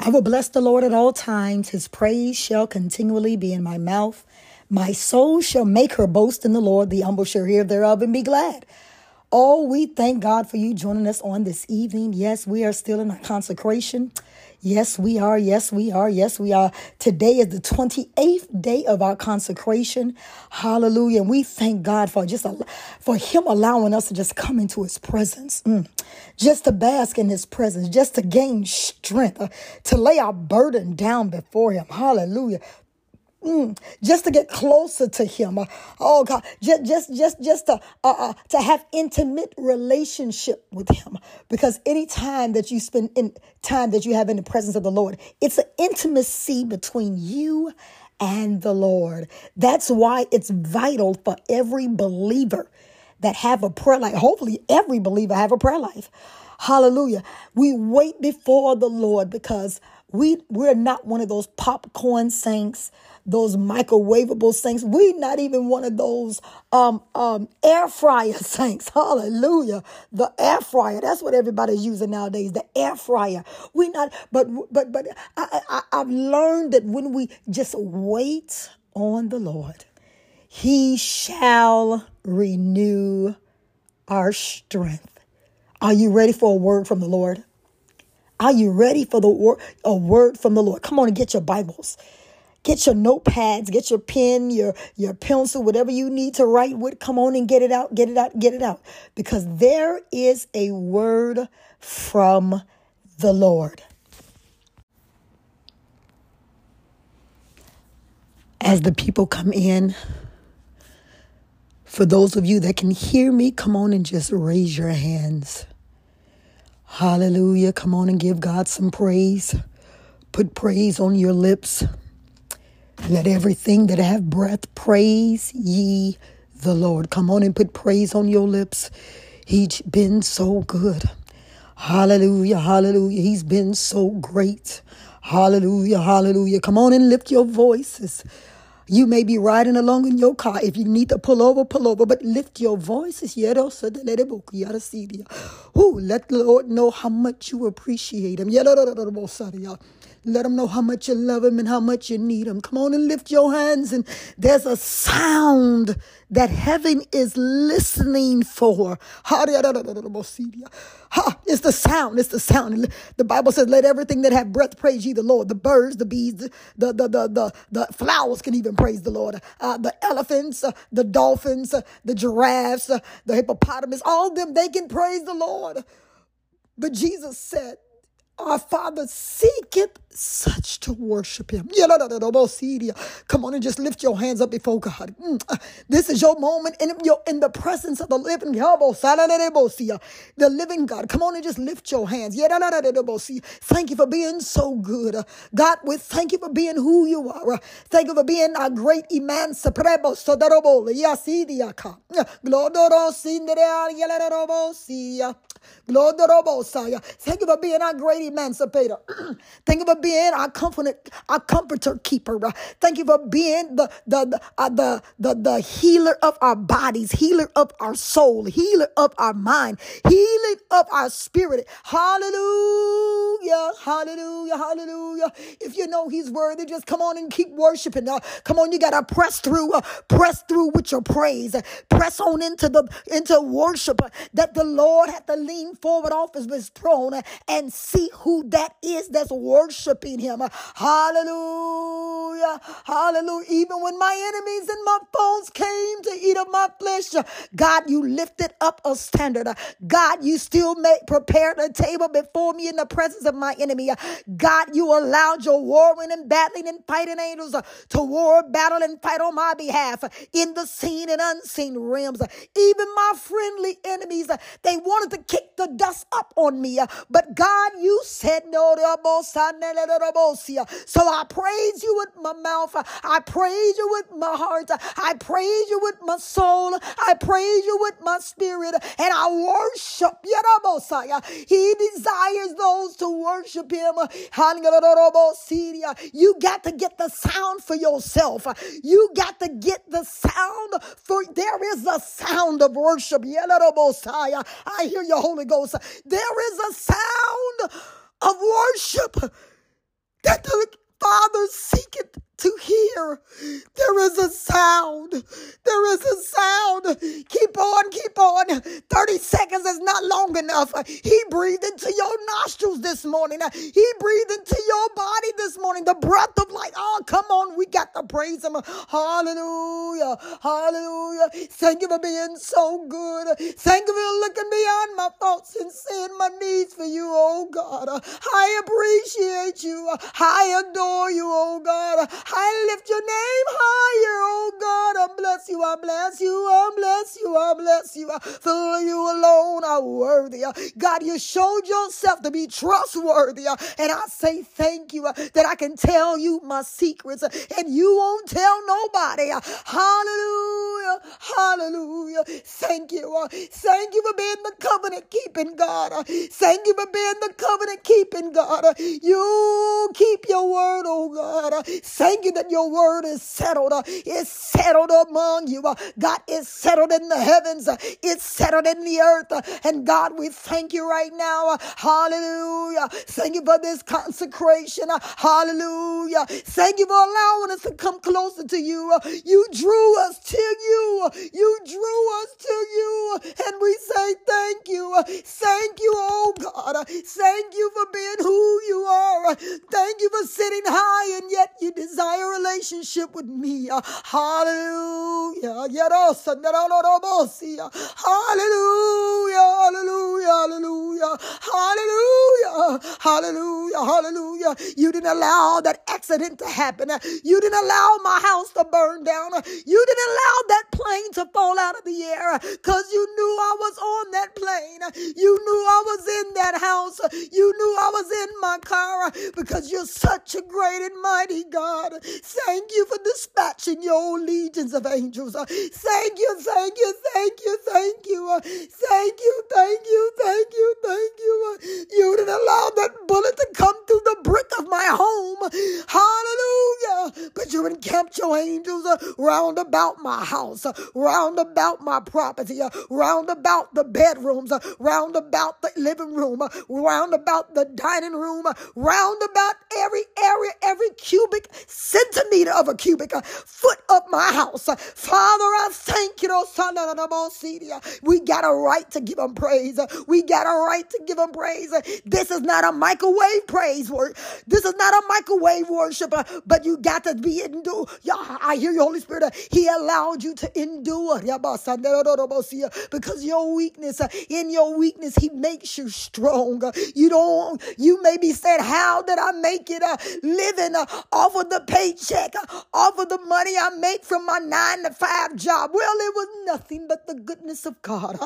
I will bless the Lord at all times. His praise shall continually be in my mouth. My soul shall make her boast in the Lord. The humble shall hear thereof and be glad. Oh, we thank God for you joining us on this evening. Yes, we are still in our consecration. Yes, we are. Yes, we are. Yes, we are. Today is the 28th day of our consecration. Hallelujah. And we thank God for just, for him allowing us to just come into his presence, mm. just to bask in his presence, just to gain strength, uh, to lay our burden down before him. Hallelujah. Mm, just to get closer to him. Uh, oh God, just just just just to uh, uh, to have intimate relationship with him. Because any time that you spend in time that you have in the presence of the Lord, it's an intimacy between you and the Lord. That's why it's vital for every believer that have a prayer life. Hopefully, every believer have a prayer life. Hallelujah. We wait before the Lord because we we're not one of those popcorn saints those microwavable saints. We're not even one of those um, um, air fryer saints. Hallelujah. The air fryer. That's what everybody's using nowadays. The air fryer. We not, but but but I, I I've learned that when we just wait on the Lord, He shall renew our strength. Are you ready for a word from the Lord? Are you ready for the word, a word from the Lord? Come on and get your Bibles. Get your notepads, get your pen, your your pencil, whatever you need to write with. Come on and get it out, get it out, get it out. Because there is a word from the Lord. As the people come in, for those of you that can hear me, come on and just raise your hands. Hallelujah. Come on and give God some praise. Put praise on your lips. Let everything that have breath praise ye the Lord. Come on and put praise on your lips. He's been so good. Hallelujah, hallelujah. He's been so great. Hallelujah, hallelujah. Come on and lift your voices. You may be riding along in your car. If you need to pull over, pull over, but lift your voices. Ooh, let the Lord know how much you appreciate him. Let them know how much you love him and how much you need him. Come on and lift your hands. And there's a sound that heaven is listening for. Ha, it's the sound. It's the sound. The Bible says, let everything that have breath praise ye the Lord. The birds, the bees, the, the, the, the, the, the flowers can even praise the Lord. Uh, the elephants, uh, the dolphins, uh, the giraffes, uh, the hippopotamus, all them, they can praise the Lord. But Jesus said, our Father seeketh such to worship Him. Come on and just lift your hands up before God. Mm, uh, this is your moment in, your, in the presence of the living God. The living God. Come on and just lift your hands. Thank you for being so good. Uh, God, we thank you for being who you are. Uh, thank you for being our great emancipator. Thank you for being our great emancipator. Thank you for being our comfort, our comforter keeper. Thank you for being the the the, uh, the the the healer of our bodies, healer of our soul, healer of our mind, healing of our spirit. Hallelujah, hallelujah, hallelujah. If you know He's worthy, just come on and keep worshiping. Uh, come on, you gotta press through, uh, press through with your praise, press on into the into worship uh, that the Lord had to lean forward off of His throne uh, and see who that is that's worshiping him. Hallelujah. Hallelujah. Even when my enemies and my foes came to eat of my flesh, God, you lifted up a standard. God, you still made prepared a table before me in the presence of my enemy. God, you allowed your warring and battling and fighting angels to war, battle, and fight on my behalf in the seen and unseen realms. Even my friendly enemies, they wanted to kick the dust up on me. But God, you said no. So I praise you with my mouth. I praise you with my heart. I praise you with my soul. I praise you with my spirit. And I worship you. He desires those to worship him. You got to get the sound for yourself. You got to get the sound for there is a sound of worship. I hear your Holy Ghost. There is a sound of worship that the Father seeketh to hear. There is a sound. There is a sound. Keep on, keep on. 30 seconds is not long enough. He breathed into your nostrils this morning. He breathed into your body this morning. The breath praise him. Hallelujah. Hallelujah. Thank you for being so good. Thank you for looking beyond my thoughts and seeing my needs for you, oh God. I appreciate you. I adore you, oh God. I lift your name higher, oh God. I bless you, I bless you, I bless you, I bless you. For you alone are worthy. God, you showed yourself to be trustworthy. And I say thank you that I can tell you my secrets and you won't tell nobody. Hallelujah. Hallelujah. Thank you. Thank you for being the covenant keeping God. Thank you for being the covenant keeping God. You keep your word, oh God. Thank you that your word is settled. Uh, it's settled among you. Uh, God is settled in the heavens. Uh, it's settled in the earth. Uh, and God, we thank you right now. Uh, hallelujah. Thank you for this consecration. Uh, hallelujah. Thank you for allowing us to come closer to you. You drew us to you. You drew us to you. And we say thank you. Thank you, oh God. Thank you for being who you are. Thank you for sitting high and yet you desire a relationship with me. Hallelujah. Hallelujah. Hallelujah. Hallelujah. Hallelujah. Hallelujah. You didn't allow that accident to happen. You didn't allow my house to burn down. You didn't allow that plane to fall out of the air because you knew I was on that plane. You knew I was in that house. You knew I was in my car because you're such a great and mighty. God. Thank you for dispatching your legions of angels. Thank you, thank you, thank you, thank you. Thank you, thank you, thank you, thank you. You didn't allow that bullet to come through the brick of my home. Hallelujah. But you encamped your angels uh, round about my house, uh, round about my property, uh, round about the bedrooms, round about the living room, round about the dining room, round about every area, every cubic centimeter of a cubic foot of my house. Father, I thank you. Son of old city. We got a right to give him praise. We got a right to give him praise. This is not a microwave praise word. This is not a microwave worship, but you got to be endure. I hear your Holy Spirit. He allowed you to endure because your weakness, in your weakness, He makes you strong. You don't, you may be saying, How did I make it uh, living uh, off of the the paycheck, off of the money I make from my nine to five job. Well, it was nothing but the goodness of God.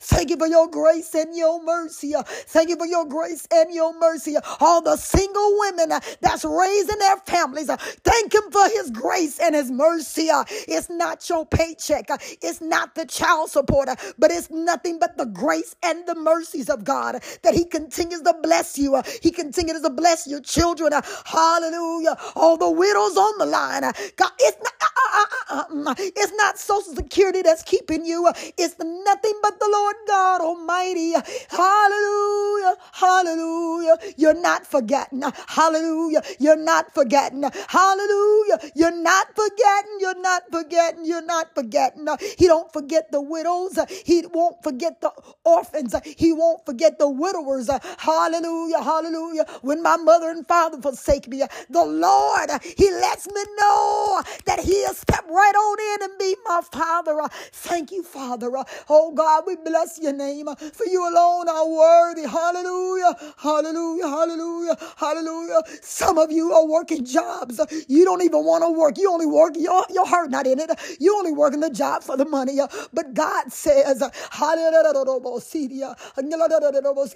Thank you for your grace and your mercy. Thank you for your grace and your mercy. All the single women that's raising their families, thank Him for His grace and His mercy. Uh, it's not your paycheck, uh, it's not the child support, uh, but it's nothing but the grace and the mercies of God that He continues to bless you. He continues to bless your children. Hallelujah. All the widows on the line. God, it's not, uh, uh, mm, uh, it's not Social Security that's keeping you. It's nothing but the Lord God Almighty. Hallelujah. Hallelujah. You're not forgotten. Hallelujah. You're not forgotten. Hallelujah. You're not forgetting. You're not forgetting. You're not forgetting. He don't forget the widows. He won't forget the orphans. He won't forget the widowers. Hallelujah. Hallelujah. When my mother and father forsake me. The Lord, He lets me know that He'll step right on in and be my Father. Thank you, Father. Oh God, we bless your name. For you alone are worthy. Hallelujah. Hallelujah. Hallelujah. Hallelujah. Some of you are working jobs. You don't even want to work. You only work, your, your heart not in it. You only working the job for the money. But God says,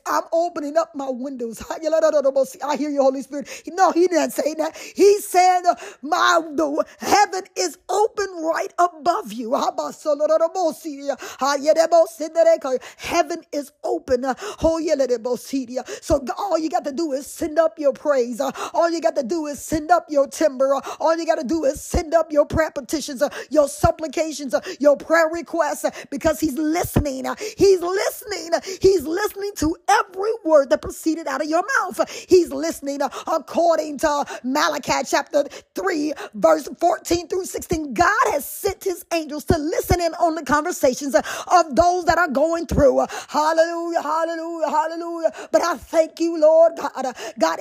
I'm opening up my windows. I hear you, Holy Spirit. No, he didn't say that. He said, my the heaven is open right above you. Heaven is open. So all you got to do is send up your praise. All you got to do is send up your timber. All you got to do is send up your prayer petitions, uh, your supplications, uh, your prayer requests, uh, because he's listening. He's listening. He's listening to every word that proceeded out of your mouth. He's listening according to Malachi chapter 3, verse 14 through 16. God has sent his angels to listen in on the conversations of those that are going through. Hallelujah, hallelujah, hallelujah. But I thank you, Lord God. God,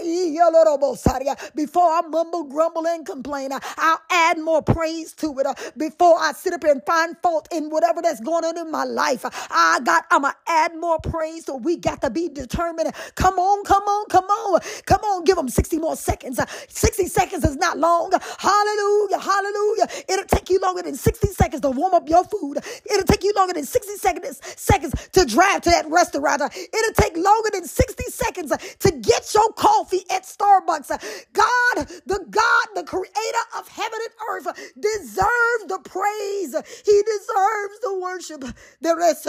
before I mumble, grumble, and complain, I'll add more praise to it. Uh, before I sit up and find fault in whatever that's going on in my life, I got, I'm going to add more praise. So we got to be determined. Come on, come on, come on. Come on, give them 60 more seconds. Uh, 60 seconds is not long. Hallelujah, hallelujah. It'll take you longer than 60 seconds to warm up your food. It'll take you longer than 60 seconds, seconds to drive to that restaurant. Uh, it'll take longer than 60 seconds to get your coffee at Starbucks. God, the God, the creator of heaven and earth, deserves the praise. He deserves the worship. There is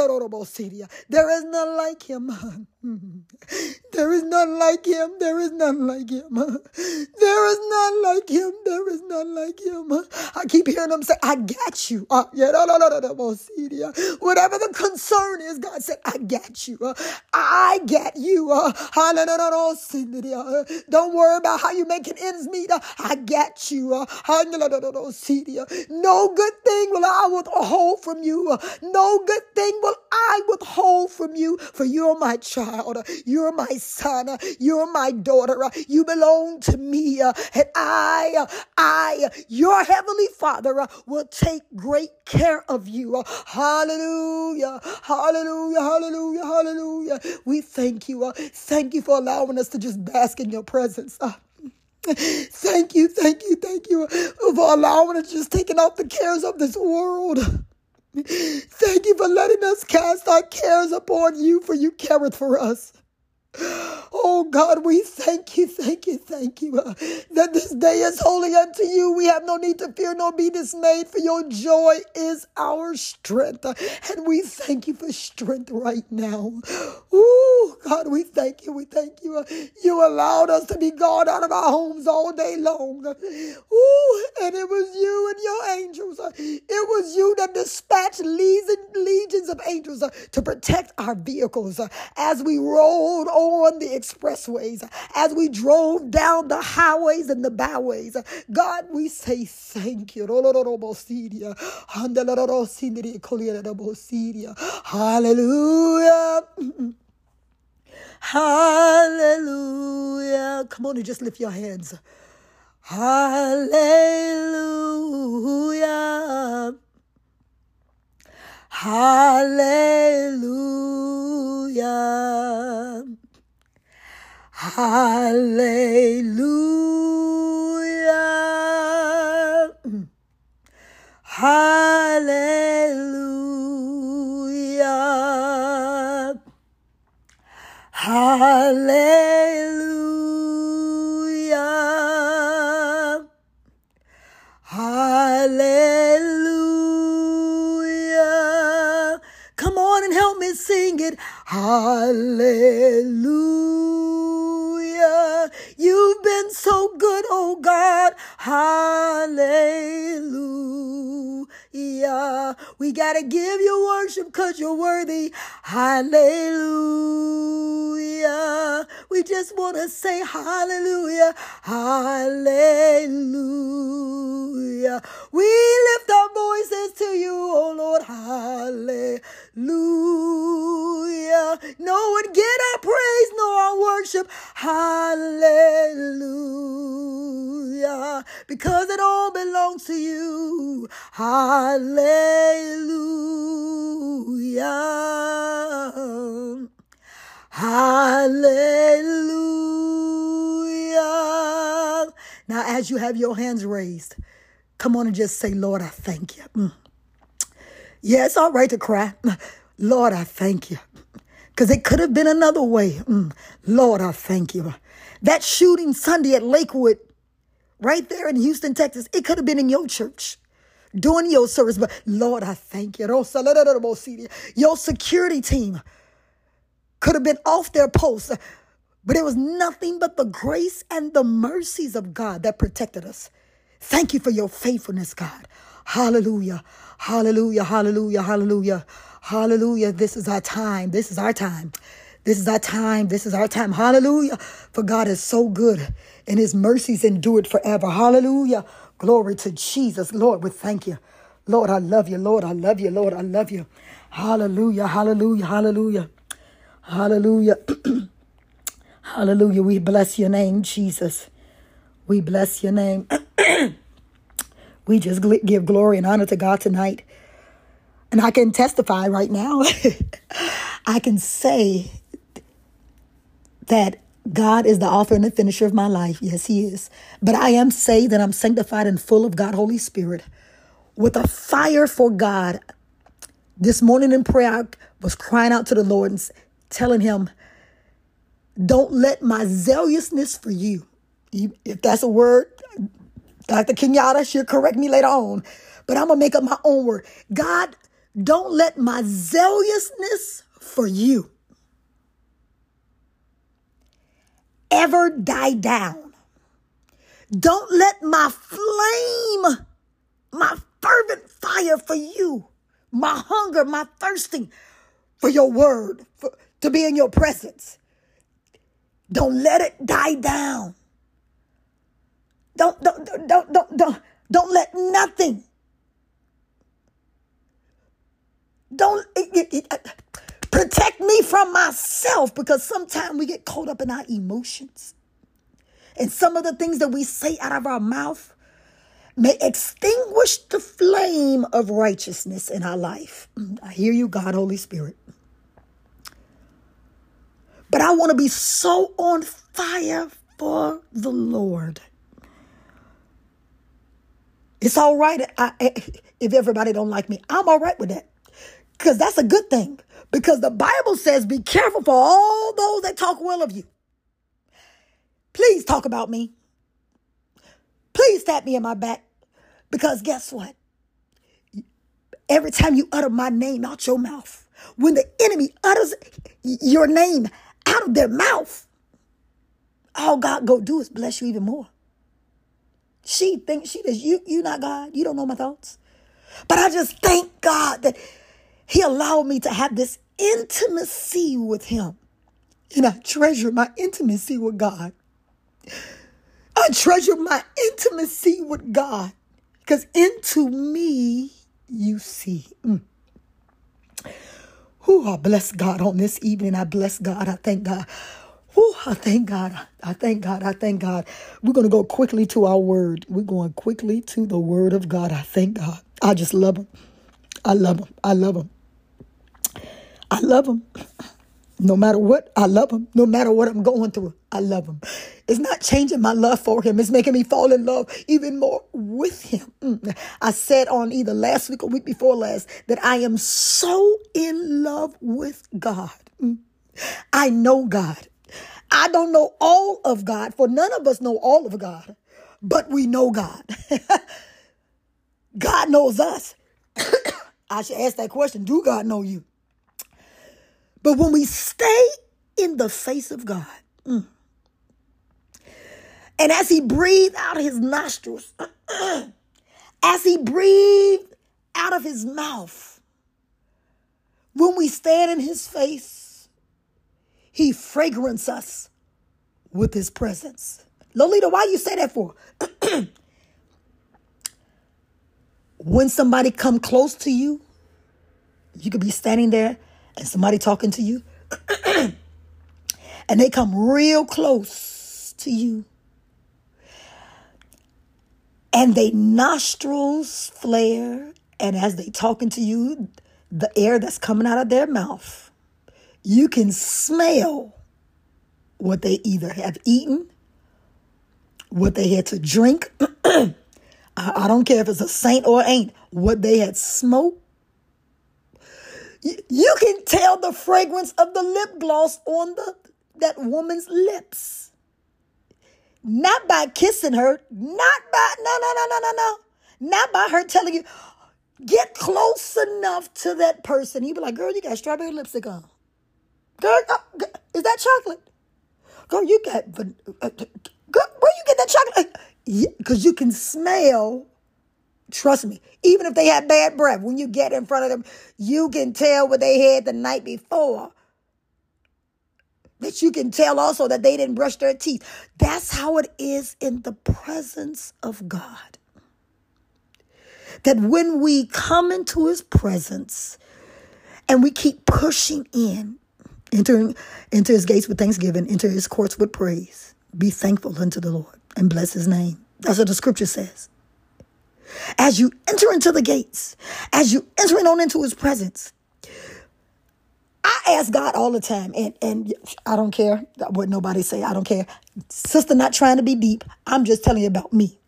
there is none like him. There is none like him. There is none like him. There is none like him. There is none like him. I keep hearing him say, I got you. Uh, yeah, no, no, no, no, no, Whatever the concern is, God said, I got you. Uh, I get you. Uh, don't worry about how you making ends meet. Uh, I got you. Uh, no good thing will I withhold from you. Uh, no good thing will I withhold from you, for you're my child. You're my son. You're my daughter. You belong to me. And I, I, your heavenly Father, will take great care of you. Hallelujah. Hallelujah. Hallelujah. Hallelujah. We thank you. Thank you for allowing us to just bask in your presence. Thank you, thank you, thank you for allowing us just taking off the cares of this world. Thank you for letting us cast our cares upon you, for you careth for us. Oh God, we thank you, thank you, thank you uh, that this day is holy unto you. We have no need to fear nor be dismayed, for your joy is our strength. Uh, and we thank you for strength right now. Oh God, we thank you, we thank you. Uh, you allowed us to be gone out of our homes all day long. Ooh, and it was you and your angels. Uh, it was you that dispatched legions of angels uh, to protect our vehicles uh, as we rolled on the expressways, as we drove down the highways and the byways. God, we say thank you. Hallelujah. Hallelujah. Come on and just lift your hands. Hallelujah. Hallelujah. Hallelujah. Hallelujah. Hallelujah. Hallelujah. Come on and help me sing it. Hallelujah. Been so good, oh God. Hallelujah. We got to give you worship because you're worthy. Hallelujah. We just want to say hallelujah. Hallelujah. We lift our voices to you, oh Lord. Hallelujah. No one get our praise nor our worship. Hallelujah. Because it all belongs to you. Hallelujah. Hallelujah. Hallelujah. Now, as you have your hands raised, come on and just say, Lord, I thank you. Mm. Yeah, it's all right to cry. Lord, I thank you. Because it could have been another way. Mm. Lord, I thank you. That shooting Sunday at Lakewood, right there in Houston, Texas, it could have been in your church doing your service. But Lord, I thank you. Your security team could have been off their post, but it was nothing but the grace and the mercies of God that protected us. Thank you for your faithfulness, God. Hallelujah. Hallelujah. Hallelujah. Hallelujah. Hallelujah. This is our time. This is our time. This is our time. This is our time. Hallelujah. For God is so good and his mercies endure forever. Hallelujah. Glory to Jesus. Lord, we thank you. Lord, I love you. Lord, I love you. Lord, I love you. Hallelujah. Hallelujah. Hallelujah. Hallelujah. Hallelujah. We bless your name, Jesus. We bless your name. we just give glory and honor to God tonight. And I can testify right now. I can say that God is the author and the finisher of my life. Yes, He is. But I am saved and I'm sanctified and full of God, Holy Spirit, with a fire for God. This morning in prayer, I was crying out to the Lord and telling him, don't let my zealousness for you, if that's a word, Dr. Kenyatta should correct me later on, but I'm going to make up my own word. God, don't let my zealousness for you ever die down. Don't let my flame, my fervent fire for you, my hunger, my thirsting for your word, for, to be in your presence. Don't let it die down. Don't, don't, don't, don't, don't, don't let nothing. Don't it, it, it, protect me from myself because sometimes we get caught up in our emotions. And some of the things that we say out of our mouth may extinguish the flame of righteousness in our life. Mm, I hear you, God, Holy Spirit. But I want to be so on fire for the Lord. It's all right I, if everybody don't like me. I'm all right with that. Because that's a good thing. Because the Bible says, be careful for all those that talk well of you. Please talk about me. Please tap me in my back. Because guess what? Every time you utter my name out your mouth, when the enemy utters your name out of their mouth, all God go do is bless you even more. She thinks she does. You, you not God. You don't know my thoughts. But I just thank God that He allowed me to have this intimacy with Him. And I treasure my intimacy with God. I treasure my intimacy with God. Because into me you see. Mm. Who I bless God on this evening. I bless God. I thank God. Whew, I thank God. I thank God. I thank God. We're going to go quickly to our word. We're going quickly to the word of God. I thank God. I just love him. I love him. I love him. I love him. No matter what, I love him. No matter what I'm going through, I love him. It's not changing my love for him. It's making me fall in love even more with him. Mm. I said on either last week or week before last that I am so in love with God. Mm. I know God. I don't know all of God, for none of us know all of God, but we know God. God knows us. I should ask that question Do God know you? But when we stay in the face of God, mm, and as He breathed out His nostrils, as He breathed out of His mouth, when we stand in His face, He fragrance us with His presence. Lolita, why you say that for? when somebody come close to you, you could be standing there and somebody talking to you, and they come real close to you, and they nostrils flare, and as they talking to you, the air that's coming out of their mouth. You can smell what they either have eaten, what they had to drink. I, I don't care if it's a saint or ain't, what they had smoked. You can tell the fragrance of the lip gloss on the that woman's lips. Not by kissing her, not by no no no no no no. Not by her telling you, get close enough to that person. He'd be like, girl, you got strawberry lipstick on. Girl, uh, is that chocolate? Girl, you got, uh, uh, girl, where you get that chocolate? Because you can smell, trust me, even if they had bad breath, when you get in front of them, you can tell what they had the night before. That you can tell also that they didn't brush their teeth. That's how it is in the presence of God that when we come into his presence and we keep pushing in, entering into his gates with thanksgiving, into his courts with praise, be thankful unto the Lord and bless his name. That's what the scripture says. As you enter into the gates, as you entering on into his presence, I ask God all the time, and, and I don't care what nobody say. I don't care. Sister, not trying to be deep. I'm just telling you about me.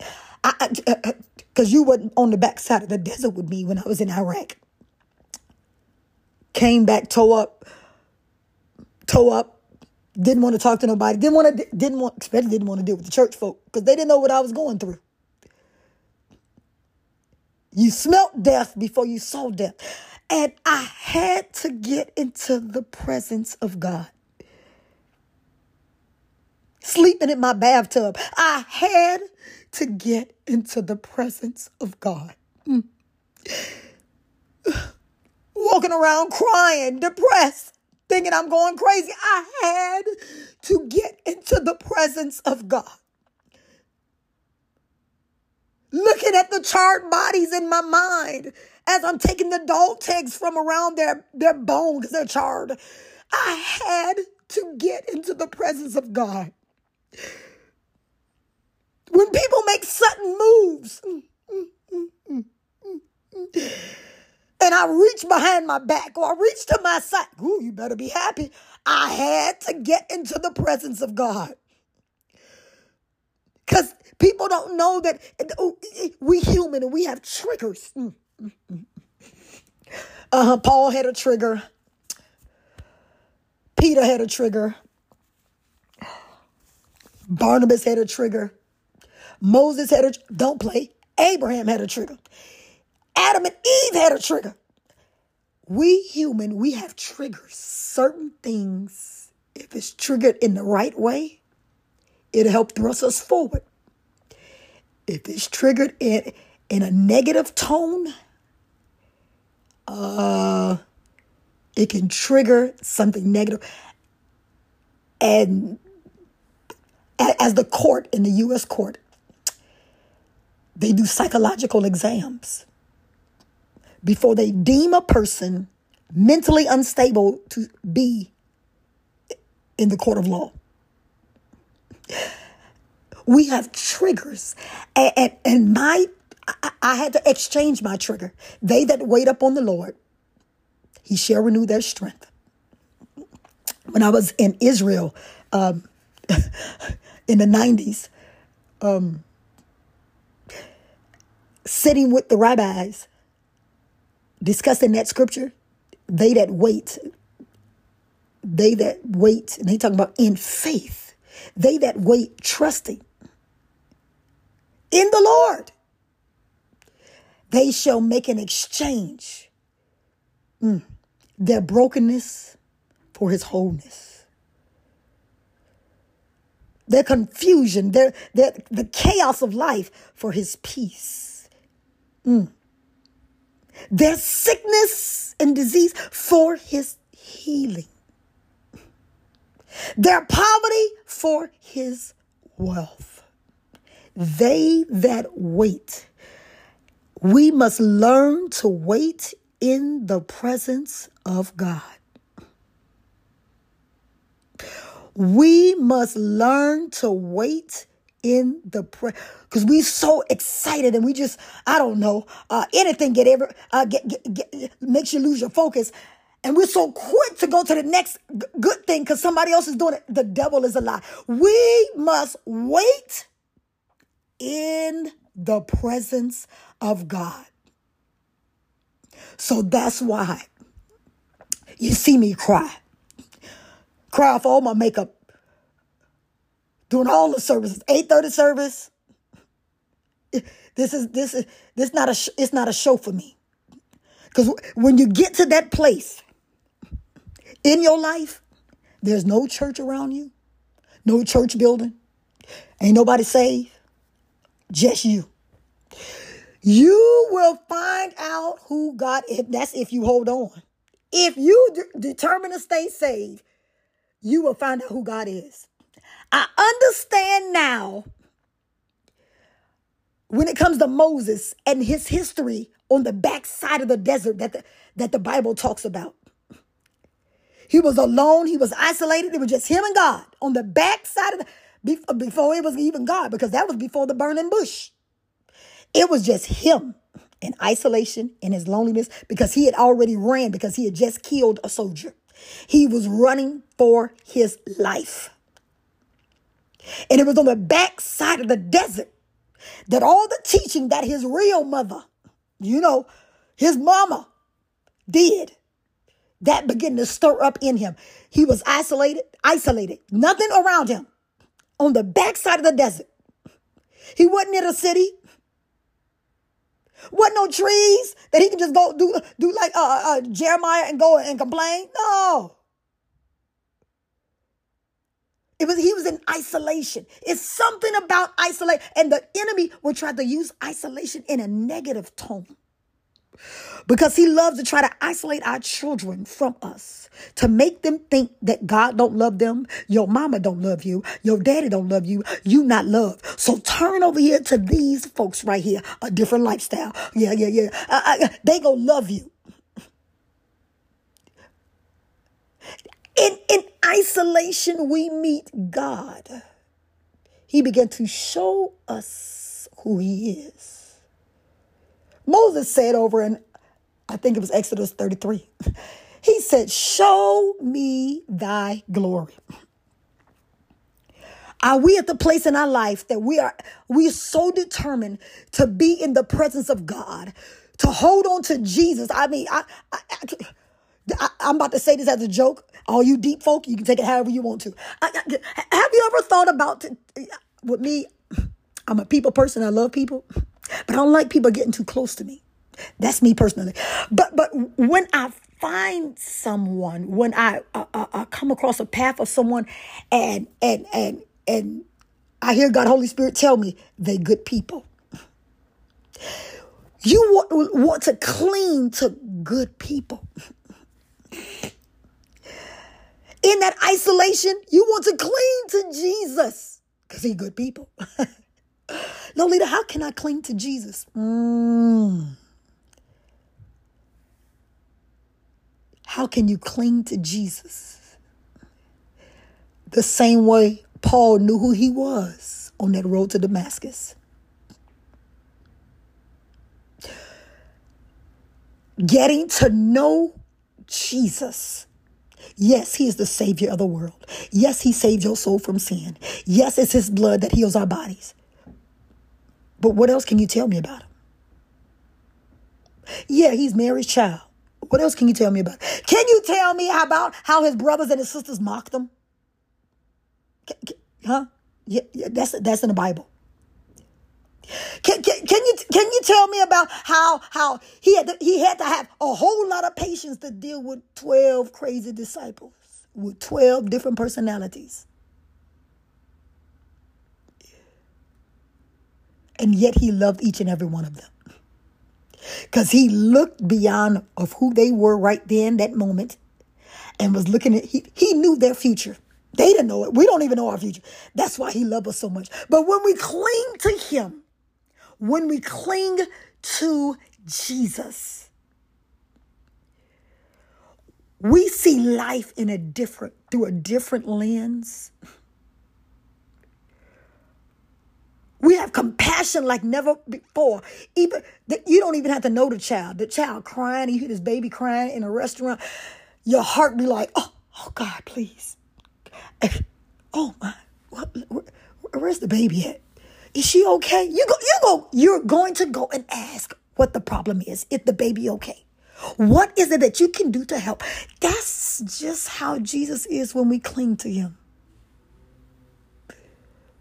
I, I, uh, because you weren't on the backside of the desert with me when I was in Iraq. Came back, toe up, toe up. Didn't want to talk to nobody. Didn't want to. Didn't want. Especially didn't want to deal with the church folk because they didn't know what I was going through. You smelt death before you saw death, and I had to get into the presence of God sleeping in my bathtub. I had to get into the presence of God. Mm. Walking around crying, depressed, thinking I'm going crazy. I had to get into the presence of God. Looking at the charred bodies in my mind as I'm taking the dog tags from around their, their bone because they're charred. I had to get into the presence of God. When people make sudden moves, and I reach behind my back or I reach to my side, ooh, you better be happy. I had to get into the presence of God. Because people don't know that oh, we human and we have triggers. Mm, mm, mm, uh-huh. Paul had a trigger. Peter had a trigger. Barnabas had a trigger. Moses had a don't play. Abraham had a trigger. Adam and Eve had a trigger. We human, we have triggers. Certain things, if it's triggered in the right way, it'll help thrust us forward. If it's triggered in in a negative tone, uh, it can trigger something negative. And as the court in the U.S. court, they do psychological exams before they deem a person mentally unstable to be in the court of law. We have triggers, and, and, and my I, I had to exchange my trigger. They that wait upon the Lord, He shall renew their strength. When I was in Israel, um, in the 90s, um, sitting with the rabbis, discussing that scripture, they that wait, they that wait, and they talking about in faith, they that wait trusting in the Lord, they shall make an exchange. Mm. Their brokenness for his wholeness their confusion, their, their, the chaos of life for his peace. Mm. Their sickness and disease for his healing. Their poverty for his wealth. They that wait. We must learn to wait in the presence of God. We must learn to wait in the prayer because we so excited and we just I don't know uh, anything get ever uh, get, get, get makes you lose your focus and we're so quick to go to the next g- good thing because somebody else is doing it. The devil is a lie. We must wait in the presence of God. So that's why you see me cry. Cry off all my makeup. Doing all the services. 8:30 service. This is this is this not a it's not a show for me. Cuz when you get to that place in your life, there's no church around you, no church building, ain't nobody saved, just you. You will find out who God is. That's if you hold on. If you de- determine to stay saved, you will find out who God is. I understand now when it comes to Moses and his history on the backside of the desert that the, that the Bible talks about. He was alone. He was isolated. It was just him and God on the backside of the, before it was even God, because that was before the burning bush. It was just him in isolation in his loneliness because he had already ran because he had just killed a soldier. He was running for his life. And it was on the backside of the desert that all the teaching that his real mother, you know, his mama did that began to stir up in him. He was isolated, isolated, nothing around him on the backside of the desert. He wasn't in a city. Wasn't no trees that he can just go do do like uh, uh, Jeremiah and go and complain. No, it was he was in isolation. It's something about isolation, and the enemy will try to use isolation in a negative tone because he loves to try to isolate our children from us to make them think that god don't love them your mama don't love you your daddy don't love you you not loved so turn over here to these folks right here a different lifestyle. Yeah yeah yeah. Uh, uh, they gonna love you. In in isolation we meet god. He began to show us who he is moses said over in I think it was Exodus 33. He said, Show me thy glory. Are we at the place in our life that we are we are so determined to be in the presence of God, to hold on to Jesus? I mean, I, I, I am about to say this as a joke. All you deep folk, you can take it however you want to. I, have you ever thought about with me? I'm a people person. I love people, but I don't like people getting too close to me. That's me personally. But but when I find someone, when I, I, I come across a path of someone, and and and and I hear God, Holy Spirit tell me they good people. You want, want to cling to good people. In that isolation, you want to cling to Jesus because he good people. Lolita, how can I cling to Jesus? Mm. How can you cling to Jesus? The same way Paul knew who he was on that road to Damascus. Getting to know Jesus. Yes, he is the savior of the world. Yes, he saved your soul from sin. Yes, it's his blood that heals our bodies. But what else can you tell me about him? Yeah, he's Mary's child. What else can you tell me about? Can you tell me about how his brothers and his sisters mocked him? Huh? Yeah, yeah, that's that's in the Bible. Can, can, can you can you tell me about how how he had to, he had to have a whole lot of patience to deal with 12 crazy disciples with 12 different personalities. And yet he loved each and every one of them. Because he looked beyond of who they were right then that moment and was looking at he, he knew their future. They didn't know it. We don't even know our future. That's why he loved us so much. But when we cling to him when we cling to jesus we see life in a different through a different lens We have compassion like never before. Even you don't even have to know the child. The child crying, you hear this baby crying in a restaurant. Your heart be like, oh, oh God, please. Oh my, what, where, where's the baby at? Is she okay? You go, you go, you're going to go and ask what the problem is. Is the baby okay? What is it that you can do to help? That's just how Jesus is when we cling to him.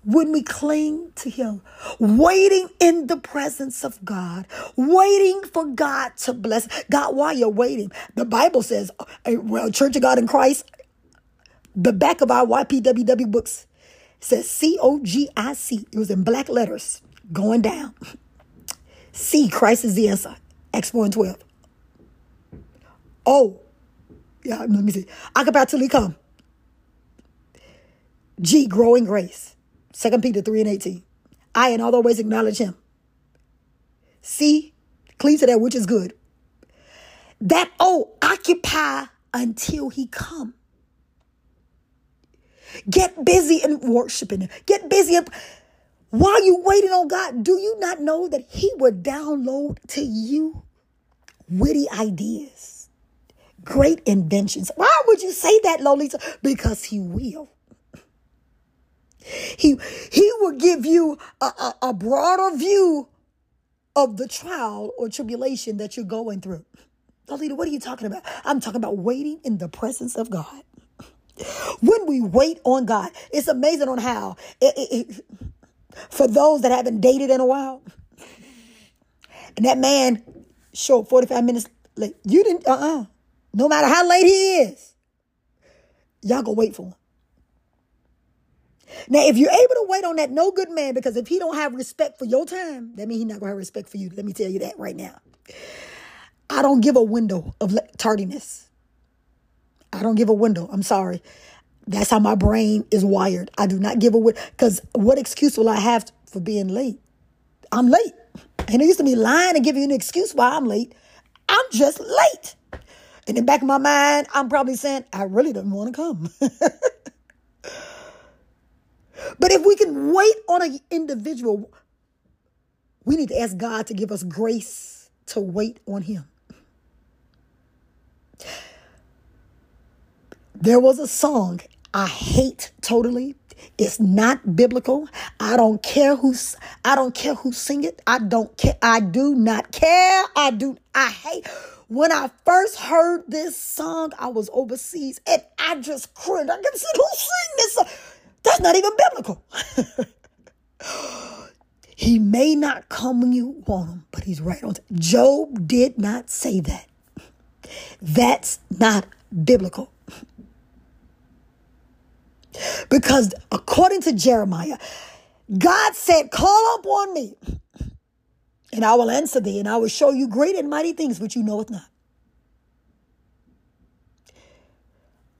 When we cling to him, waiting in the presence of God, waiting for God to bless. God, while you're waiting, the Bible says, uh, well, Church of God in Christ, the back of our YPWW books says C O G I C. It was in black letters going down. C, Christ is the answer. Acts 4 and 12. Oh, yeah, let me see. he come. G, growing grace. 2 Peter 3 and 18. I in all the ways acknowledge him. See, cleave to that which is good. That O, occupy until he come. Get busy in worshiping. Get busy. In, while you waiting on God, do you not know that He would download to you witty ideas, great inventions? Why would you say that, Lolita? Because He will. He, he will give you a, a, a broader view of the trial or tribulation that you're going through. Lolita, what are you talking about? I'm talking about waiting in the presence of God. When we wait on God, it's amazing on how it, it, it, for those that haven't dated in a while, and that man showed 45 minutes late. You didn't, uh uh No matter how late he is, y'all go wait for him. Now, if you're able to wait on that no good man, because if he don't have respect for your time, that means he's not gonna have respect for you. Let me tell you that right now. I don't give a window of tardiness. I don't give a window. I'm sorry. That's how my brain is wired. I do not give a window because what excuse will I have for being late? I'm late. And it used to be lying and giving you an excuse why I'm late. I'm just late. And In the back of my mind, I'm probably saying, I really don't want to come. but if we can wait on an individual, we need to ask God to give us grace to wait on Him. There was a song I hate totally. It's not biblical. I don't care who's I don't care who sing it. I don't care. I do not care. I do I hate when I first heard this song, I was overseas and I just cringed. I kept saying, who sing this song? That's not even biblical. he may not come when you want him, but he's right on. Job did not say that. That's not biblical. Because according to Jeremiah, God said, Call upon me, and I will answer thee, and I will show you great and mighty things which you knoweth not.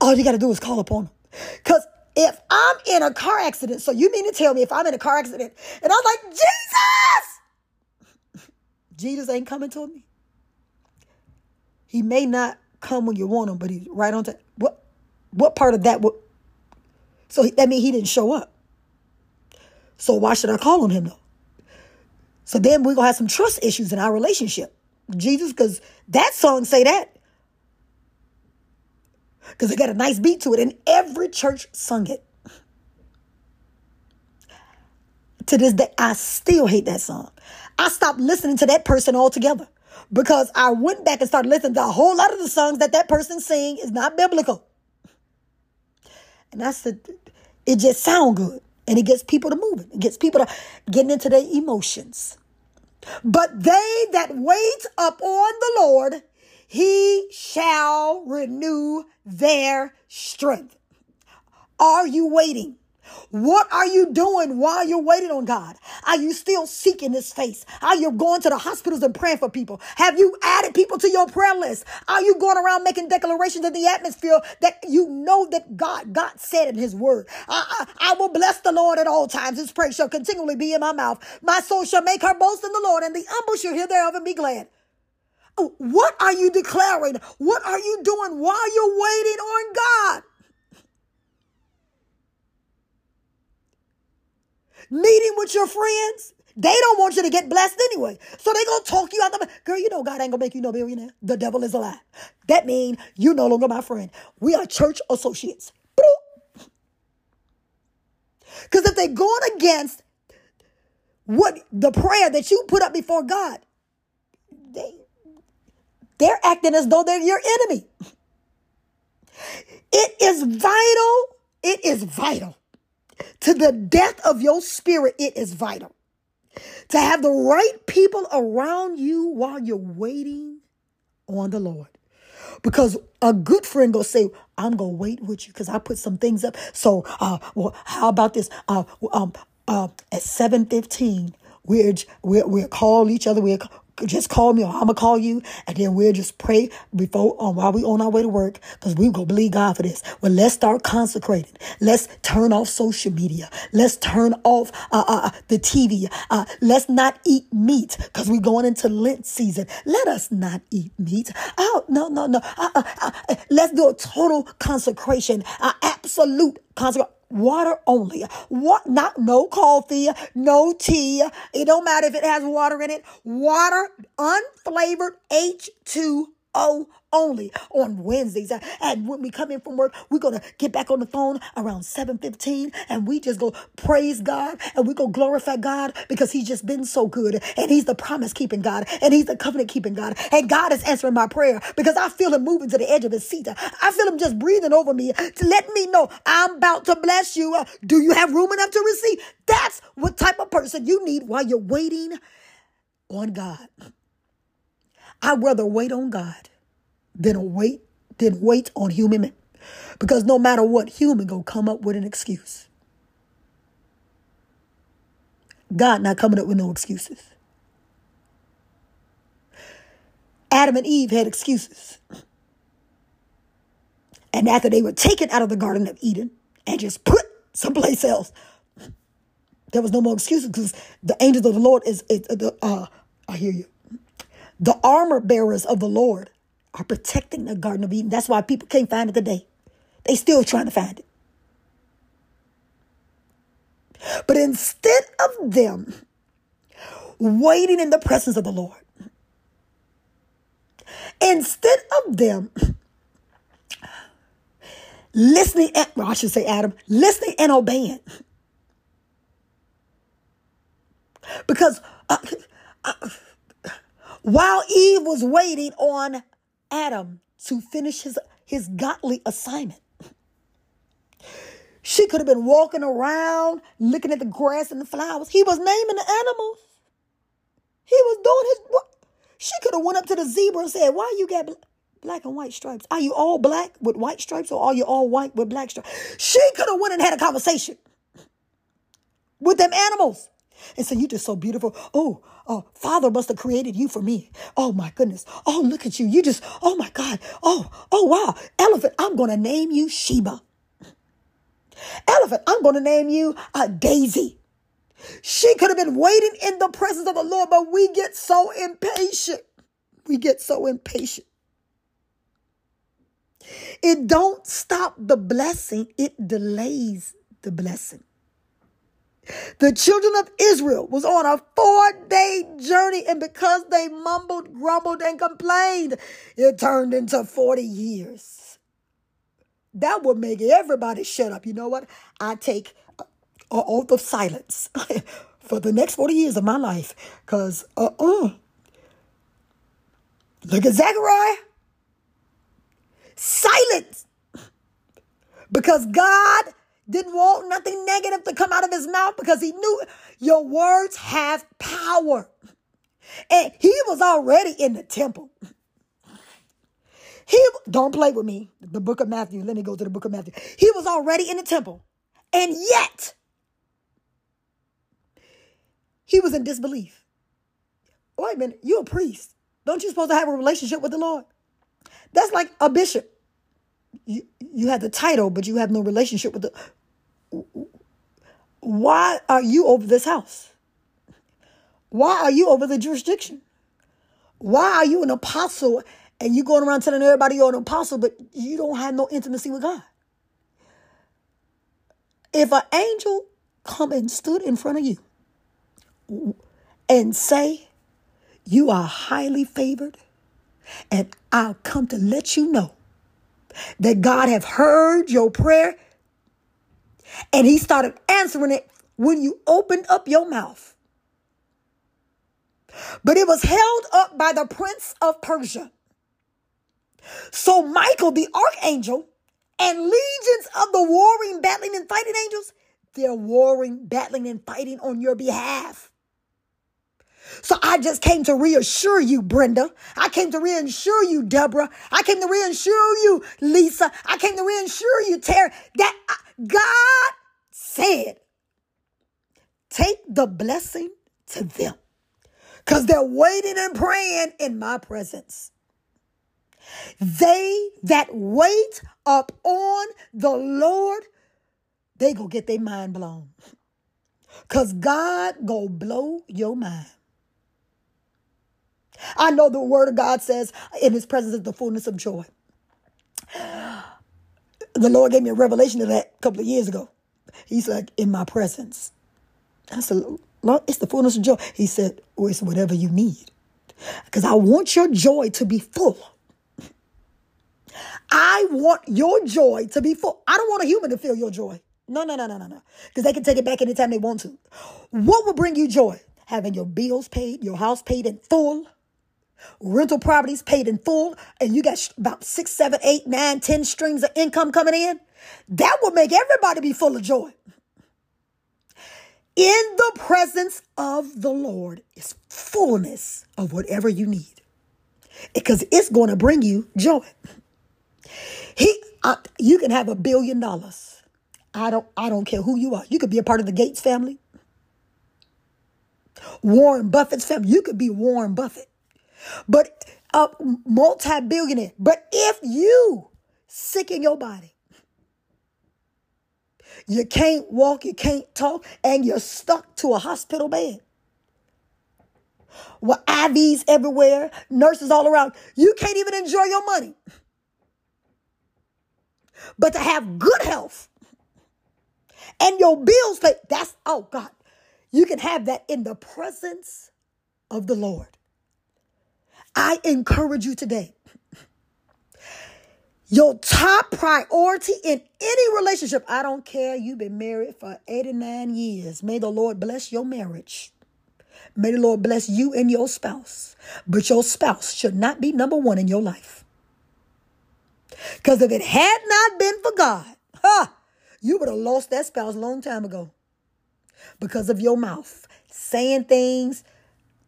All you got to do is call upon him. Because if I'm in a car accident, so you mean to tell me if I'm in a car accident and I'm like, Jesus! Jesus ain't coming to me. He may not come when you want him, but he's right on time. What, what part of that would so that means he didn't show up. So why should I call on him though? So then we're gonna have some trust issues in our relationship. Jesus, because that song say that. Because it got a nice beat to it, and every church sung it. To this day, I still hate that song. I stopped listening to that person altogether because I went back and started listening to a whole lot of the songs that that person sing is not biblical. And I said, it just sound good. And it gets people to moving. It gets people to getting into their emotions. But they that wait upon the Lord, he shall renew their strength. Are you waiting? What are you doing while you're waiting on God? Are you still seeking His face? Are you going to the hospitals and praying for people? Have you added people to your prayer list? Are you going around making declarations in the atmosphere that you know that God, God said in His word? I, I, I will bless the Lord at all times. His praise shall continually be in my mouth. My soul shall make her boast in the Lord, and the humble shall hear thereof and be glad. What are you declaring? What are you doing while you're waiting on God? meeting with your friends. They don't want you to get blessed anyway. So they gonna talk you out of the girl, you know God ain't gonna make you no billionaire. The devil is a lie. That means you no longer my friend. We are church associates. Because if they're going against what the prayer that you put up before God, they they're acting as though they're your enemy. It is vital. It is vital. To the death of your spirit, it is vital. To have the right people around you while you're waiting on the Lord. Because a good friend will say, I'm gonna wait with you because I put some things up. So uh well, how about this? Uh um uh at 715, we're we're we'll call each other, we're just call me or I'm gonna call you, and then we'll just pray before um, while we on our way to work because we gonna believe God for this. Well, let's start consecrating. Let's turn off social media. Let's turn off uh, uh, uh the TV. Uh, let's not eat meat because we're going into Lent season. Let us not eat meat. Oh no no no. Uh, uh, let's do a total consecration. Absolute consecration water only. What not no coffee, no tea. It don't matter if it has water in it. Water unflavored H2O only on Wednesdays. And when we come in from work, we're to get back on the phone around 7:15 and we just go praise God and we go glorify God because he's just been so good and he's the promise keeping God and he's the covenant keeping God. And God is answering my prayer because I feel him moving to the edge of his seat. I feel him just breathing over me to let me know I'm about to bless you. Do you have room enough to receive? That's what type of person you need while you're waiting on God. I'd rather wait on God than wait than wait on human men. because no matter what human gonna come up with an excuse. God not coming up with no excuses. Adam and eve had excuses. And after they were taken out of the garden of eden and just put someplace else there was no more excuses because the angels of the lord is, is uh, uh, i hear you the armor bearers of the lord are protecting the Garden of Eden. That's why people can't find it today. They still trying to find it. But instead of them waiting in the presence of the Lord, instead of them listening, and, well, I should say Adam, listening and obeying. Because uh, uh, while Eve was waiting on Adam to finish his, his godly assignment. She could have been walking around looking at the grass and the flowers. He was naming the animals. He was doing his. She could have went up to the zebra and said, "Why you got black and white stripes? Are you all black with white stripes, or are you all white with black stripes?" She could have went and had a conversation with them animals and say, You're just so beautiful. Oh, oh, Father must have created you for me. Oh my goodness. Oh, look at you. You just, oh my God. Oh, oh wow. Elephant, I'm gonna name you Sheba. Elephant, I'm gonna name you uh, Daisy. She could have been waiting in the presence of the Lord, but we get so impatient. We get so impatient. It don't stop the blessing, it delays the blessing. The children of Israel was on a four-day journey, and because they mumbled, grumbled, and complained, it turned into 40 years. That would make everybody shut up. You know what? I take an oath of silence for the next 40 years of my life. Because, uh-uh. Look at Zechariah. Silence. Because God didn't want nothing negative to come out of his mouth because he knew your words have power. And he was already in the temple. He don't play with me. The book of Matthew. Let me go to the book of Matthew. He was already in the temple. And yet he was in disbelief. Wait a minute, you're a priest. Don't you supposed to have a relationship with the Lord? That's like a bishop. You, you have the title, but you have no relationship with the why are you over this house? Why are you over the jurisdiction? Why are you an apostle and you going around telling everybody you're an apostle, but you don't have no intimacy with God? If an angel come and stood in front of you and say, You are highly favored, and I'll come to let you know that God have heard your prayer and he started answering it when you opened up your mouth. But it was held up by the prince of Persia. So Michael, the archangel, and legions of the warring, battling, and fighting angels, they're warring, battling, and fighting on your behalf. So I just came to reassure you, Brenda. I came to reassure you, Deborah. I came to reassure you, Lisa. I came to reassure you, Terry, that God said, take the blessing to them because they're waiting and praying in my presence. They that wait up on the Lord, they go get their mind blown. Cause God go blow your mind. I know the word of God says in his presence is the fullness of joy. The Lord gave me a revelation of that a couple of years ago. He's like, in my presence. I said, Lord, it's the fullness of joy. He said, well, it's whatever you need. Because I want your joy to be full. I want your joy to be full. I don't want a human to feel your joy. No, no, no, no, no, no. Because they can take it back anytime they want to. What will bring you joy? Having your bills paid, your house paid in full, rental properties paid in full, and you got about six, seven, eight, nine, ten strings of income coming in. That will make everybody be full of joy. In the presence of the Lord is fullness of whatever you need because it's going to bring you joy. He, uh, you can have a billion dollars. I don't, I don't care who you are. You could be a part of the Gates family, Warren Buffett's family. You could be Warren Buffett, but a multi-billionaire. But if you sick in your body, you can't walk, you can't talk, and you're stuck to a hospital bed. With IVs everywhere, nurses all around. You can't even enjoy your money. But to have good health and your bills paid, that's, oh God, you can have that in the presence of the Lord. I encourage you today your top priority in any relationship. I don't care. You've been married for 89 years. May the Lord bless your marriage. May the Lord bless you and your spouse. But your spouse should not be number one in your life. Because if it had not been for God, huh, you would have lost that spouse a long time ago. Because of your mouth. Saying things,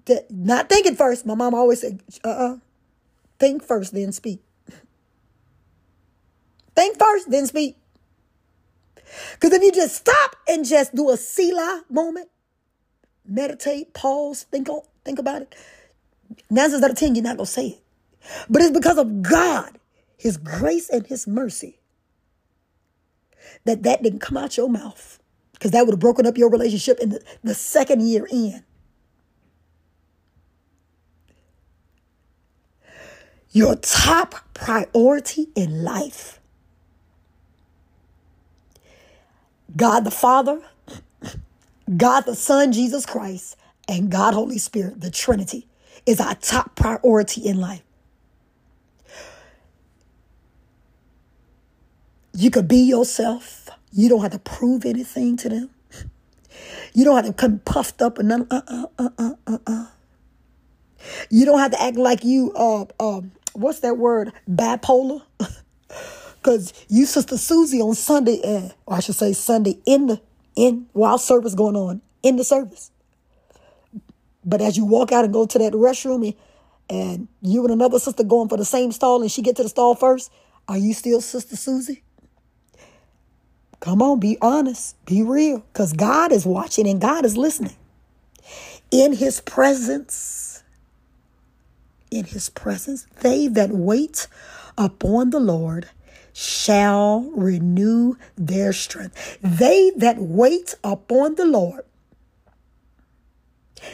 that, not thinking first. My mom always said, uh-uh. Think first, then speak. Think first, then speak. Because if you just stop and just do a Selah moment, meditate, pause, think on, think about it, nine out of ten, you're not going to say it. But it's because of God, His grace and His mercy, that that didn't come out your mouth. Because that would have broken up your relationship in the, the second year in. Your top priority in life God the Father, God the Son, Jesus Christ, and God Holy Spirit, the Trinity, is our top priority in life. You could be yourself. You don't have to prove anything to them. You don't have to come puffed up and none. Uh uh uh uh uh uh. You don't have to act like you uh um what's that word bipolar. Cause you, Sister Susie, on Sunday, uh, or I should say Sunday, in the in while service going on in the service. But as you walk out and go to that restroom, and, and you and another sister going for the same stall, and she get to the stall first, are you still Sister Susie? Come on, be honest, be real, because God is watching and God is listening. In His presence, in His presence, they that wait upon the Lord shall renew their strength. They that wait upon the Lord,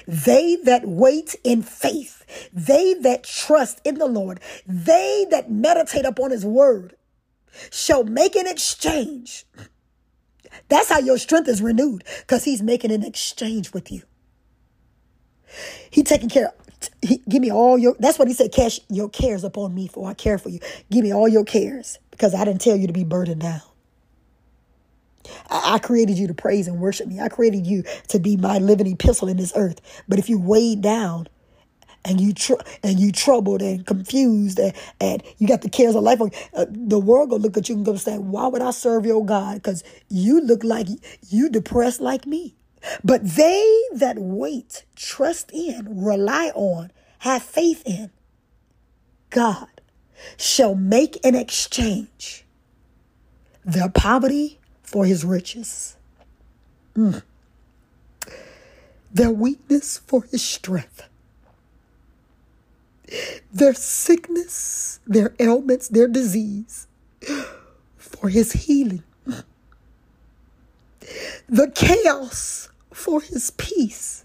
they that wait in faith, they that trust in the Lord, they that meditate upon his word shall make an exchange. That's how your strength is renewed because he's making an exchange with you. He taking care. He, give me all your. That's what he said. Cash your cares upon me, for I care for you. Give me all your cares because I didn't tell you to be burdened down. I, I created you to praise and worship me. I created you to be my living epistle in this earth. But if you weighed down and you tr- and you troubled and confused and, and you got the cares of life, on uh, the world gonna look at you and gonna say, "Why would I serve your God?" Because you look like you depressed like me. But they that wait, trust in, rely on, have faith in God shall make an exchange their poverty for his riches, mm. their weakness for his strength, their sickness, their ailments, their disease for his healing, the chaos for his peace.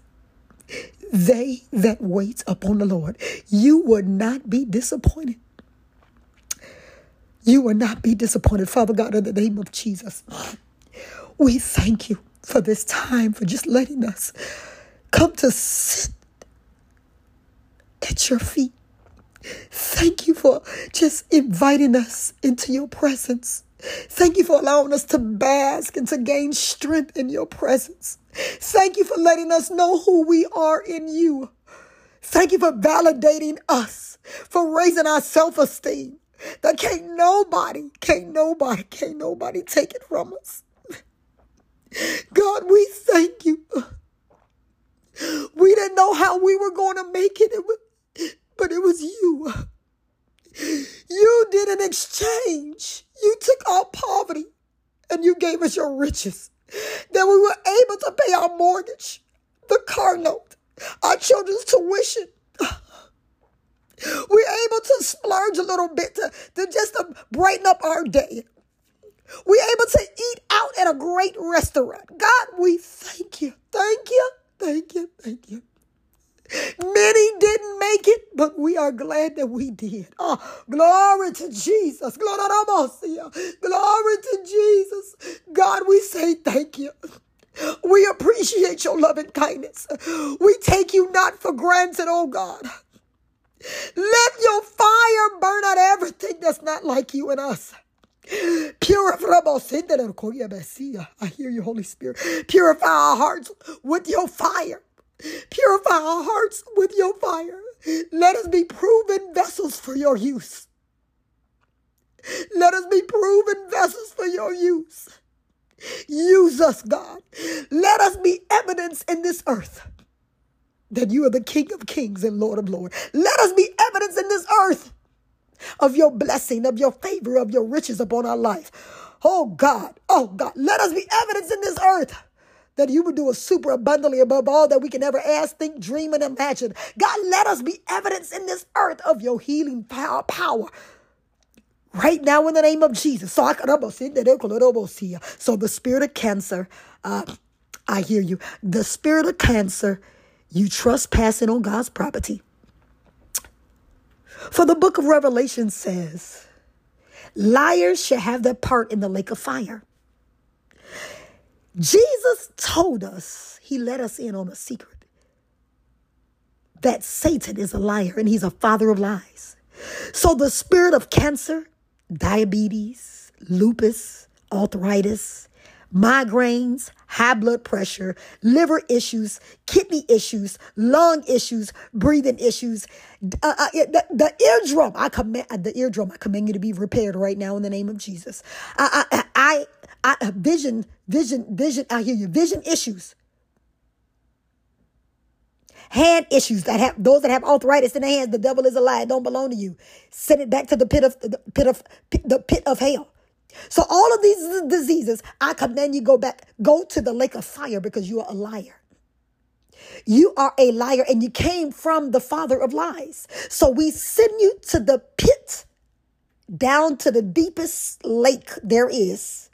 They that wait upon the Lord, you would not be disappointed. You will not be disappointed, Father God, in the name of Jesus. We thank you for this time, for just letting us come to sit at your feet. Thank you for just inviting us into your presence. Thank you for allowing us to bask and to gain strength in your presence. Thank you for letting us know who we are in you. Thank you for validating us, for raising our self esteem. That can't nobody, can't nobody, can't nobody take it from us. God, we thank you. We didn't know how we were going to make it, but it was you. You did an exchange. You took our poverty and you gave us your riches. That we were able to pay our mortgage, the car note, our children's tuition. We're able to splurge a little bit to, to just to brighten up our day. We're able to eat out at a great restaurant. God, we thank you. Thank you. Thank you. Thank you. Many didn't make it, but we are glad that we did. Oh, glory to Jesus. Glory to Jesus. God, we say thank you. We appreciate your loving kindness. We take you not for granted, oh God. Let your fire burn out everything that's not like you in us. Purify I hear you, Holy Spirit. Purify our hearts with your fire. Purify our hearts with your fire. Let us be proven vessels for your use. Let us be proven vessels for your use. Use us, God. Let us be evidence in this earth that you are the King of kings and Lord of lords. Let us be evidence in this earth of your blessing, of your favor, of your riches upon our life. Oh God, oh God, let us be evidence in this earth that you would do a super abundantly above all that we can ever ask, think, dream, and imagine. God, let us be evidence in this earth of your healing power. Right now, in the name of Jesus. So, so the spirit of cancer, uh, I hear you. The spirit of cancer, you trespassing on God's property. For the book of Revelation says, liars shall have their part in the lake of fire. Jesus told us, he let us in on a secret that Satan is a liar and he's a father of lies. So the spirit of cancer, diabetes, lupus, arthritis, migraines, high blood pressure, liver issues, kidney issues, lung issues, breathing issues. Uh, uh, the, the, eardrum, I command the eardrum. I command you to be repaired right now in the name of Jesus. I, I, I, I vision, vision, vision. I hear you. Vision issues. Hand issues that have those that have arthritis in their hands. The devil is a lie. It don't belong to you. Send it back to the pit of the pit of the pit of hell. So all of these diseases, I command you go back, go to the lake of fire because you are a liar. You are a liar and you came from the father of lies. So we send you to the pit, down to the deepest lake there is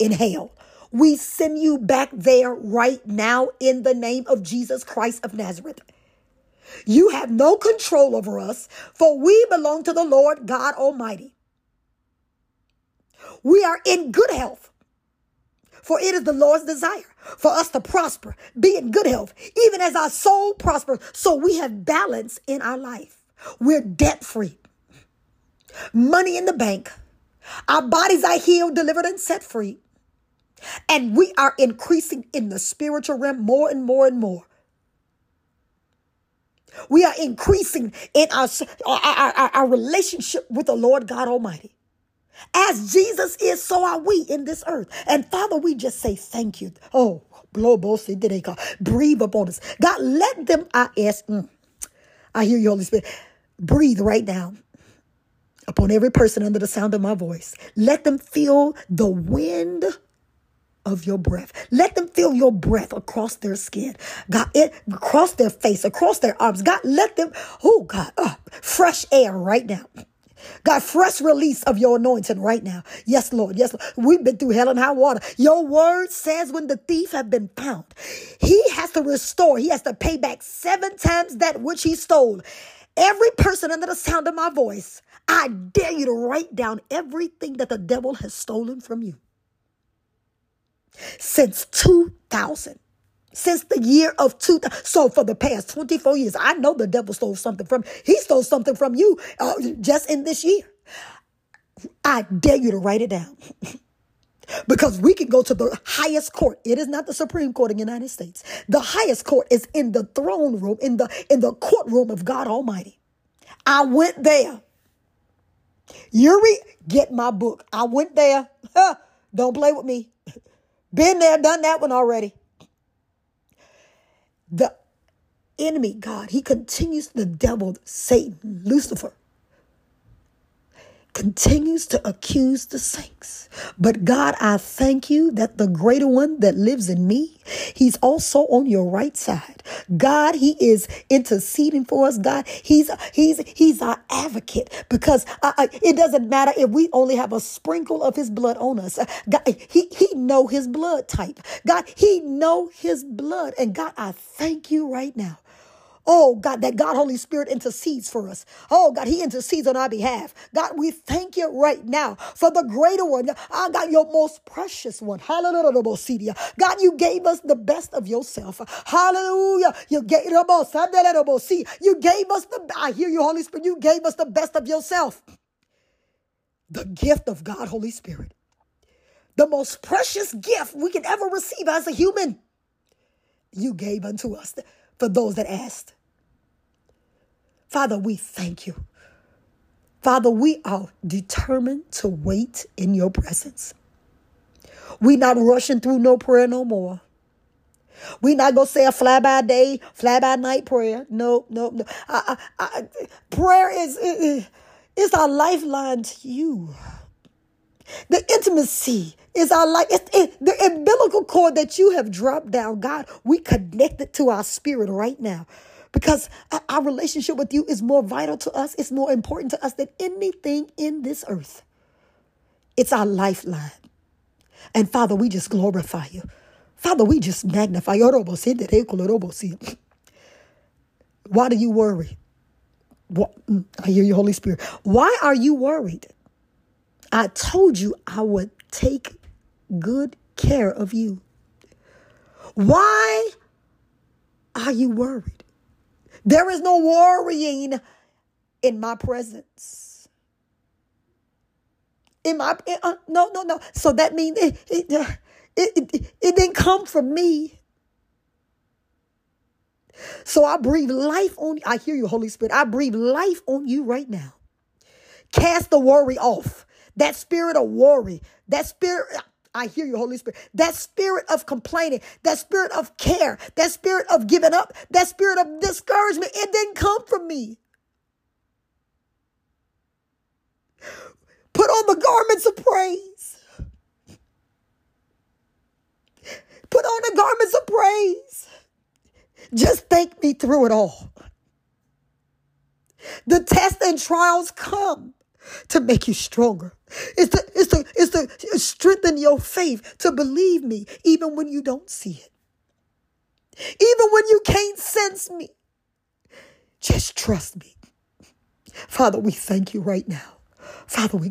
in hell. We send you back there right now in the name of Jesus Christ of Nazareth. You have no control over us, for we belong to the Lord God Almighty. We are in good health. For it is the Lord's desire for us to prosper, be in good health, even as our soul prospers. So we have balance in our life. We're debt free, money in the bank. Our bodies are healed, delivered, and set free. And we are increasing in the spiritual realm more and more and more. We are increasing in our, our, our, our relationship with the Lord God Almighty. As Jesus is, so are we in this earth. And Father, we just say thank you. Oh, blow, both. Did they call? Breathe upon us. God, let them, I ask, mm, I hear you, Holy Spirit. Breathe right now upon every person under the sound of my voice. Let them feel the wind of your breath. Let them feel your breath across their skin, God, it across their face, across their arms. God, let them, oh God, uh, fresh air right now. God, fresh release of your anointing right now. Yes, Lord. Yes, Lord. We've been through hell and high water. Your word says when the thief have been found, he has to restore. He has to pay back seven times that which he stole. Every person under the sound of my voice, I dare you to write down everything that the devil has stolen from you since 2000 since the year of 2000 so for the past 24 years i know the devil stole something from he stole something from you uh, just in this year. I dare you to write it down. Because we can go to the highest court. It is not the supreme court in the united states. The highest court is in the throne room in the in the courtroom of god almighty. I went there. Yuri get my book. I went there. Don't play with me been there, done that one already. The enemy, God, he continues, the devil, Satan, Lucifer, continues to accuse the saints. But God, I thank you that the greater one that lives in me, he's also on your right side. God, he is interceding for us. God, he's he's he's our advocate because uh, uh, it doesn't matter if we only have a sprinkle of his blood on us. God, he he know his blood type. God, he know his blood. And God, I thank you right now Oh, God, that God, Holy Spirit intercedes for us. Oh, God, He intercedes on our behalf. God, we thank you right now for the greater one. Ah, I got your most precious one. Hallelujah. God, you gave us the best of yourself. Hallelujah. You gave, you gave us the, I hear you, Holy Spirit. You gave us the best of yourself. The gift of God, Holy Spirit. The most precious gift we can ever receive as a human. You gave unto us for those that asked. Father, we thank you. Father, we are determined to wait in your presence. We not rushing through no prayer no more. We not gonna say a fly by day, fly by night prayer. No, no, no. I, I, I, prayer is is our lifeline to you. The intimacy is our life. It's, it, the umbilical cord that you have dropped down, God, we connect it to our spirit right now because our relationship with you is more vital to us, it's more important to us than anything in this earth. It's our lifeline. And Father, we just glorify you. Father, we just magnify you. Why do you worry? What, mm, I hear you, Holy Spirit. Why are you worried? I told you I would take good care of you. Why are you worried? There is no worrying in my presence. In my uh, no no no. So that means it it, uh, it it it didn't come from me. So I breathe life on you. I hear you, Holy Spirit. I breathe life on you right now. Cast the worry off. That spirit of worry, that spirit, I hear you, Holy Spirit. That spirit of complaining, that spirit of care, that spirit of giving up, that spirit of discouragement, it didn't come from me. Put on the garments of praise. Put on the garments of praise. Just thank me through it all. The tests and trials come to make you stronger. It's to, it's to, it's to strengthen your faith to believe me even when you don't see it. Even when you can't sense me. Just trust me. Father, we thank you right now. Father, we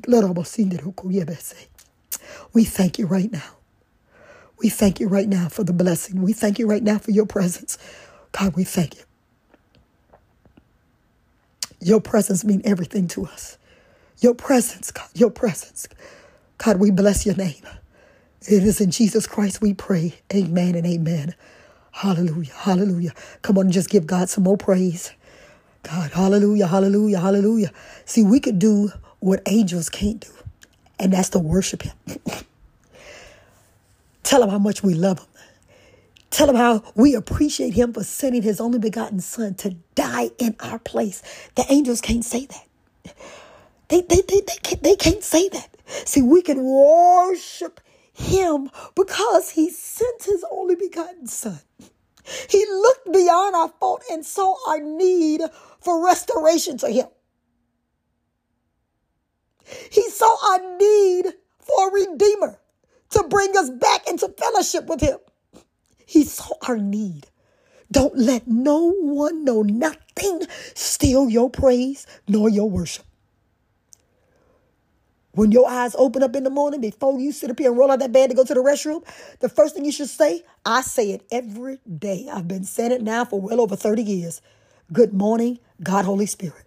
we thank you right now. We thank you right now for the blessing. We thank you right now for your presence. God, we thank you. Your presence means everything to us. Your presence, God, your presence. God, we bless your name. It is in Jesus Christ we pray. Amen and amen. Hallelujah. Hallelujah. Come on, just give God some more praise. God, hallelujah, hallelujah, hallelujah. See, we could do what angels can't do, and that's to worship Him. Tell Him how much we love Him. Tell Him how we appreciate Him for sending His only begotten Son to die in our place. The angels can't say that. They, they, they, they, can't, they can't say that. See, we can worship Him because He sent His only begotten Son. He looked beyond our fault and saw our need for restoration to Him. He saw our need for a Redeemer to bring us back into fellowship with Him. He saw our need. Don't let no one, know nothing steal your praise nor your worship. When your eyes open up in the morning, before you sit up here and roll out that bed to go to the restroom, the first thing you should say, I say it every day. I've been saying it now for well over 30 years. Good morning, God, Holy Spirit.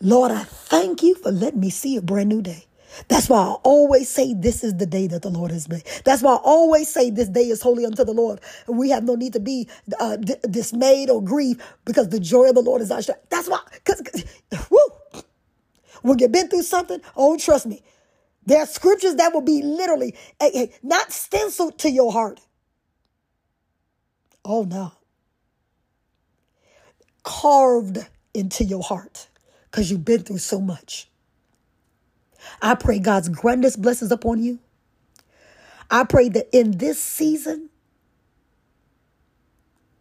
Lord, I thank you for letting me see a brand new day. That's why I always say this is the day that the Lord has made. That's why I always say this day is holy unto the Lord. We have no need to be uh, d- dismayed or grieved because the joy of the Lord is our strength. That's why, because, whoo, when you've been through something, oh, trust me, there are scriptures that will be literally not stenciled to your heart. Oh, no. Carved into your heart because you've been through so much. I pray God's grandest blessings upon you. I pray that in this season,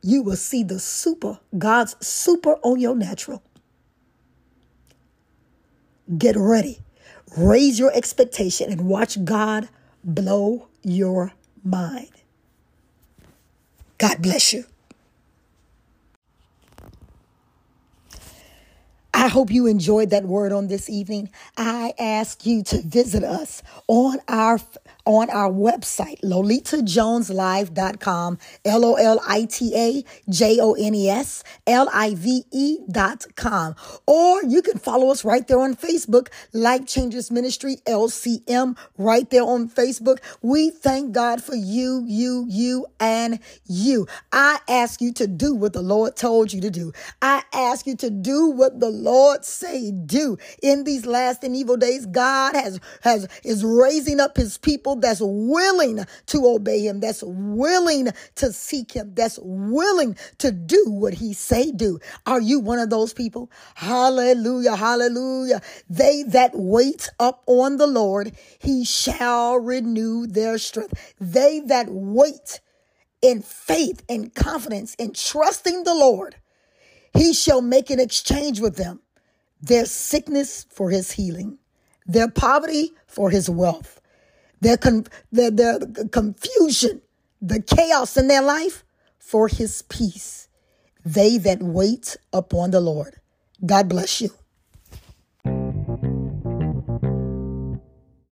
you will see the super, God's super on your natural. Get ready. Raise your expectation and watch God blow your mind. God bless you. I hope you enjoyed that word on this evening. I ask you to visit us on our on our website, lolitajoneslive.com, L O L I T A J O N E S L I V E.com. Or you can follow us right there on Facebook, Life Changers Ministry, LCM, right there on Facebook. We thank God for you, you, you, and you. I ask you to do what the Lord told you to do. I ask you to do what the Lord say do. In these last and evil days, God has, has, is raising up his people that's willing to obey him, that's willing to seek him, that's willing to do what he say do. Are you one of those people? Hallelujah, hallelujah. They that wait up on the Lord, he shall renew their strength. They that wait in faith and confidence in trusting the Lord, he shall make an exchange with them. Their sickness for his healing, their poverty for his wealth their, con- their, their confusion, the chaos in their life for his peace. They that wait upon the Lord. God bless you.